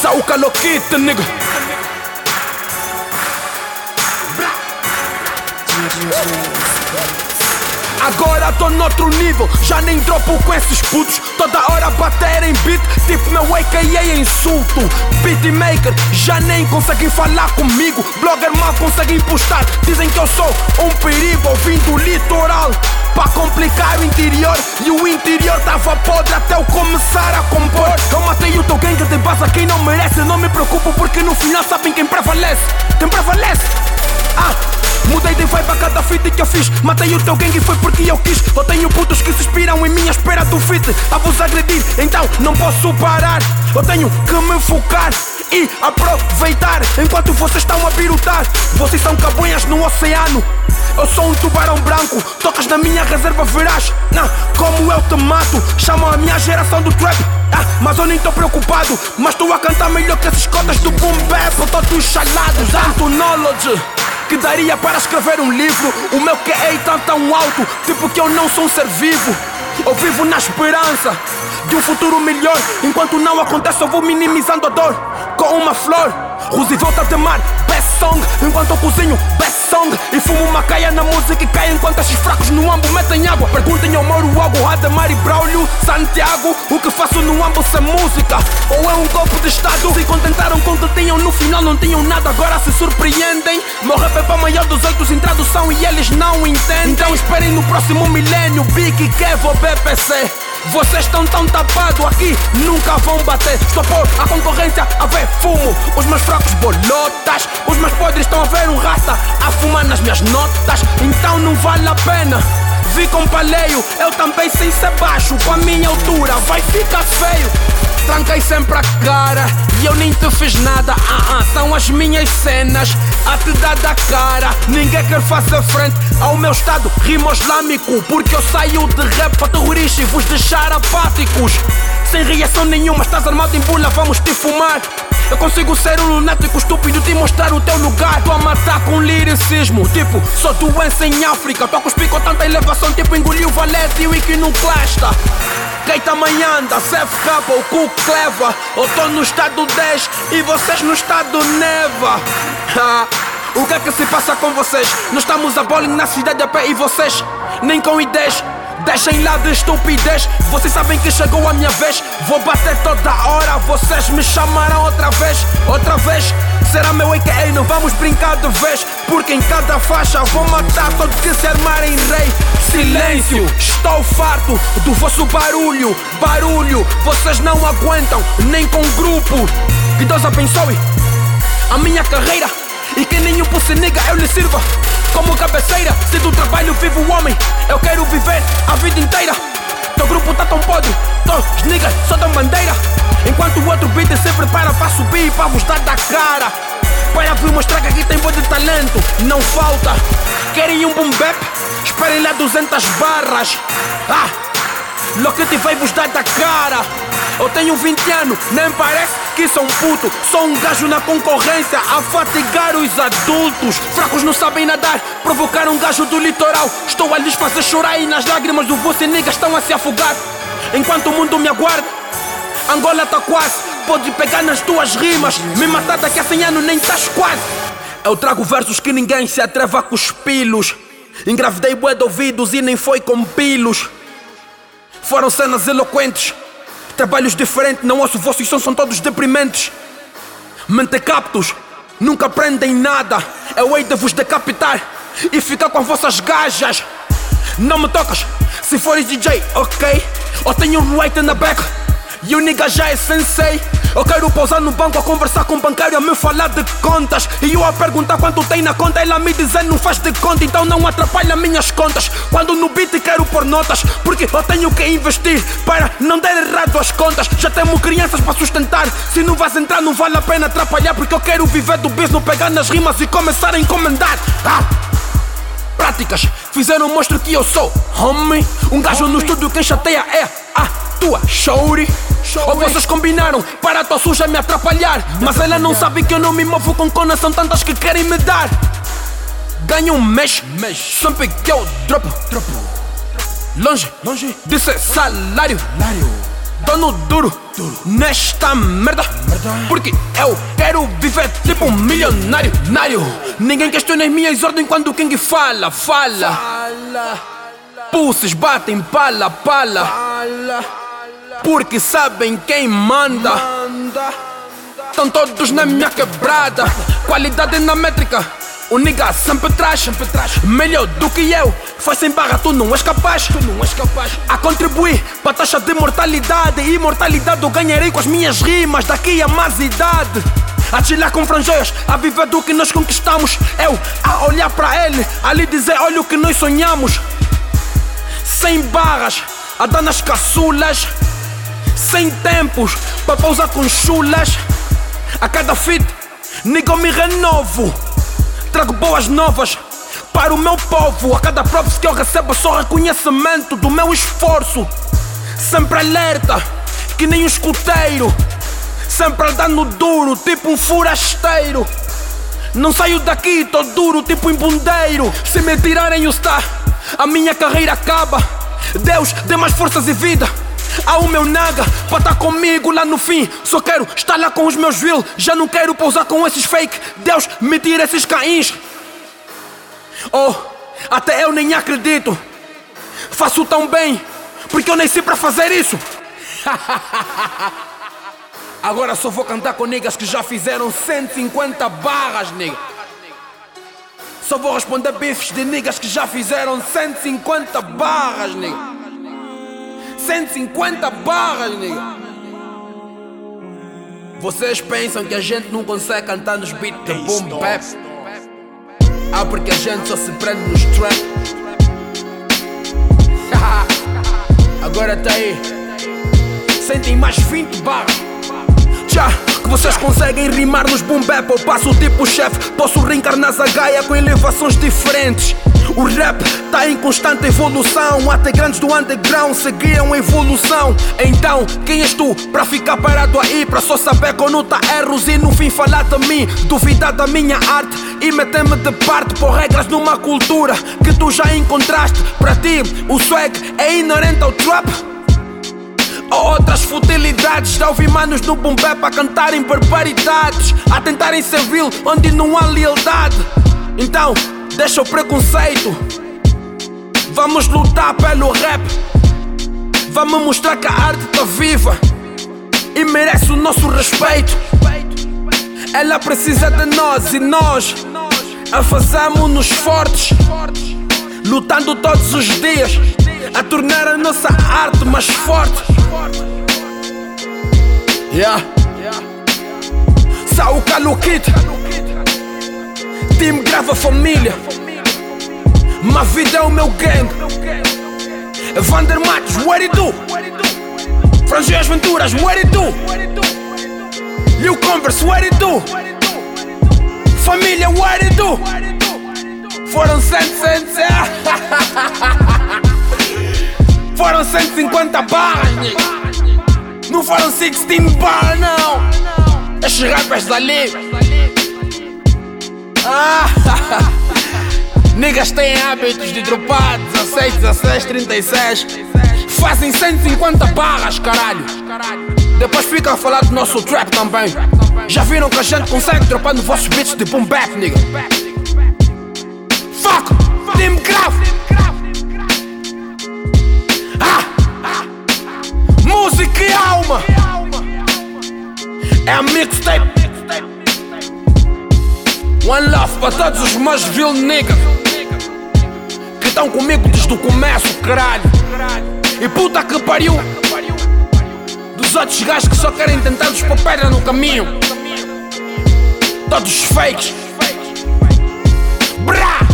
Sauca Loquita, nigga. Agora tô noutro nível, já nem dropo com esses putos. Toda hora bater em beat, meu AKA é insulto. Beatmaker, já nem conseguem falar comigo. Blogger mal conseguem postar, dizem que eu sou um perigo. Ouvindo o litoral, pra complicar o interior. E o interior tava podre até eu começar a compor. Eu matei o teu gangue de base, quem não merece. Não me preocupo porque no final sabem quem prevalece. Quem prevalece? Ah! Feat que eu fiz. Matei o teu gangue foi porque eu quis. Eu tenho putos que se inspiram em minha espera do feat A vos agredir, então não posso parar. Eu tenho que me focar e aproveitar. Enquanto vocês estão a pirutar Vocês são cabonhas no oceano. Eu sou um tubarão branco, tocas na minha reserva verás Não, como eu te mato, chamam a minha geração do trap. Ah, Mas eu nem tô preocupado, mas estou a cantar melhor que esses cotas do boom bap. Eu tô tudo chalado, tanto knowledge que daria para escrever um livro. O meu QA tá tão alto, tipo que eu não sou um ser vivo. Eu vivo na esperança de um futuro melhor. Enquanto não acontece, eu vou minimizando a dor com uma flor. Roosevelt a temar, best song. Enquanto eu cozinho, best song. E fumo uma caia na música e cai enquanto esses fracos no ambo metem água. Perguntem ao Mauro Algo, Ademar e Braulio, Santiago. O que faço no ambo sem música? Ou é um golpe de estado? Se contentaram com o que tinham no final, não tinham nada, agora se surpreendem. Meu rap é para maior dos oito em tradução e eles não entendem. Então esperem no próximo milênio, Big Kev ou BPC. Vocês estão tão tapados aqui, nunca vão bater. Estou por a concorrência a ver fumo. Os meus fracos bolotas, os meus podres estão a ver um rasta a fumar nas minhas notas. Então não vale a pena. Vi com paleio, eu também sem ser baixo. Com a minha altura, vai ficar feio. Tranquei sempre a cara e eu nem te fiz nada. Ah, ah, são as minhas cenas a te dar da cara. Ninguém quer fazer frente ao meu estado rimo islâmico. Porque eu saio de rap para terrorista e vos deixar apáticos. Sem reação nenhuma, estás armado em bula, vamos te fumar. Eu consigo ser um lunático estúpido te mostrar o teu lugar. Tô a matar com liricismo, tipo, sou doença em África. Tô a cuspir com tanta elevação, tipo, engoliu o valete e o iconoclasta. Quem também anda, Seth Capa, o cu cleva. Eu tô no estado 10 e vocês no estado neva. o que é que se passa com vocês? Nós estamos a bowling na cidade a pé e vocês nem com ideias. Deixem lá de estupidez, vocês sabem que chegou a minha vez. Vou bater toda hora, vocês me chamarão outra vez, outra vez. Será meu AKA, não vamos brincar de vez. Porque em cada faixa vou matar todos que se armarem rei. Silêncio, estou farto do vosso barulho. Barulho, vocês não aguentam, nem com grupo. Que Deus abençoe a minha carreira. E que nenhum se nega, eu lhe sirva como cabeceira. Se do trabalho vive o homem, eu quero viver a vida inteira. Teu grupo tá tão podre, todos niggas só dão bandeira. Enquanto o outro beat se prepara para subir e para vos dar da cara. Para vir mostrar que aqui tem bom de talento, não falta. Querem um boom bap? Esperem lá 200 barras. Ah! Loquete vai vos dar da cara. Eu tenho 20 anos, nem parece que sou um puto. Sou um gajo na concorrência a fatigar os adultos. Fracos não sabem nadar, provocar um gajo do litoral. Estou a lhes fazer chorar e nas lágrimas do você nigga estão a se afogar. Enquanto o mundo me aguarda, Angola tá quase. Pode pegar nas tuas rimas, me matar daqui a 100 anos nem estás quase. Eu trago versos que ninguém se atreva a cuspi-los. Engravidei bué de ouvidos e nem foi com pilos. Foram cenas eloquentes. Trabalhos diferentes, não ouço vossos sons, são todos deprimentes. Mentecaptos, nunca aprendem nada. Eu hei de vos decapitar e ficar com vossas gajas. Não me tocas, se fores DJ, ok. Ou tenho um white na back, e o nigga já é sensei. Eu quero pousar no banco a conversar com o bancário a me falar de contas. E eu a perguntar quanto tem na conta, ela me dizer não faz de conta, então não atrapalha minhas contas. Quando no beat quero pôr notas, porque eu tenho que investir para não dar errado as contas. Já temos crianças para sustentar. Se não vais entrar, não vale a pena atrapalhar, porque eu quero viver do business, pegar nas rimas e começar a encomendar. Ah! Práticas fizeram mostro que eu sou homem. Um gajo no estúdio, quem chateia é a tua shorty. Ou vocês combinaram para a tua suja me atrapalhar Mas ela não sabe que eu não me movo com conas São tantas que querem me dar. Ganho um mês, sempre que eu dropo. Longe, longe. ser salário. Dono duro, nesta merda. Porque eu quero viver tipo um milionário. Nário. Ninguém questiona as minhas ordens quando o King fala, fala. Pulses batem pala, pala. Porque sabem quem manda. Estão todos na minha quebrada. Qualidade na métrica. O nigga sempre traz, sempre traz melhor do que eu. Faz sem barra, tu não és capaz, tu não és capaz. A contribuir para a taxa de mortalidade. E imortalidade eu ganharei com as minhas rimas daqui a mais idade. A chilar com franjeiras, a viver do que nós conquistamos. Eu a olhar para ele, a lhe dizer: olha o que nós sonhamos. Sem barras, a dar nas caçulas. Sem tempos, para pousar com chulas. A cada fit, nigga, me renovo. Trago boas novas para o meu povo. A cada props que eu recebo, só reconhecimento do meu esforço. Sempre alerta, que nem um escuteiro. Sempre andando duro, tipo um forasteiro. Não saio daqui, tô duro, tipo um bundeiro. Se me tirarem o star, a minha carreira acaba. Deus, dê mais forças e vida ao meu naga para estar tá comigo lá no fim. Só quero estar lá com os meus will. Já não quero pousar com esses fake. Deus me tira esses caíns. Oh, até eu nem acredito. Faço tão bem porque eu nasci para fazer isso. Agora só vou cantar com niggas que já fizeram 150 barras, nigga. Só vou responder bifes de niggas que já fizeram 150 barras, nigga. 150 barras, nigga. Vocês pensam que a gente não consegue cantar nos beats de boom bap? Ah, porque a gente só se prende nos trap. Agora tá aí. Sentem mais 20 barras. Já que vocês conseguem rimar nos boom bap, eu passo tipo chefe. Posso reencarnar Zagaia com elevações diferentes. O rap tá em constante evolução. Até grandes do underground seguiam evolução. Então, quem és tu para ficar parado aí? Para só saber quando tá erros e no fim falar de mim. Duvidar da minha arte e meter-me de parte por regras numa cultura que tu já encontraste. Para ti, o swag é inerente ao trap. Ou outras futilidades Já ouvi manos no bombé para cantarem barbaridades A tentarem ser real onde não há lealdade Então, deixa o preconceito. Vamos lutar pelo rap. Vamos mostrar que a arte tá viva e merece o nosso respeito. Ela precisa de nós e nós a fazemos-nos fortes, lutando todos os dias a tornar a nossa arte mais forte. Yeah. Sao Calukit. Team grava família. Ma vida é o meu gang. Vander Matos, what it do? Franzias Venturas, what it do? Lil Converse, what it do? Família, what it do? Foram 100 cents, Foram 150 barras, Não foram 16 barras, não. Estes rappers dali. Ah, Niggas têm hábitos de dropar 16, 16, 36 Fazem 150 barras, caralho. Depois ficam a falar do nosso trap também. Já viram que a gente consegue dropar nos vossos beats de boom bap, nigga? Fuck, Team Graf ah, Música e alma! É a mixtape. One love para todos os meus real niggas que estão comigo desde o começo, caralho. E puta que pariu dos outros gajos que só querem tentar nos pôr pedra no caminho. Todos fakes. Brá!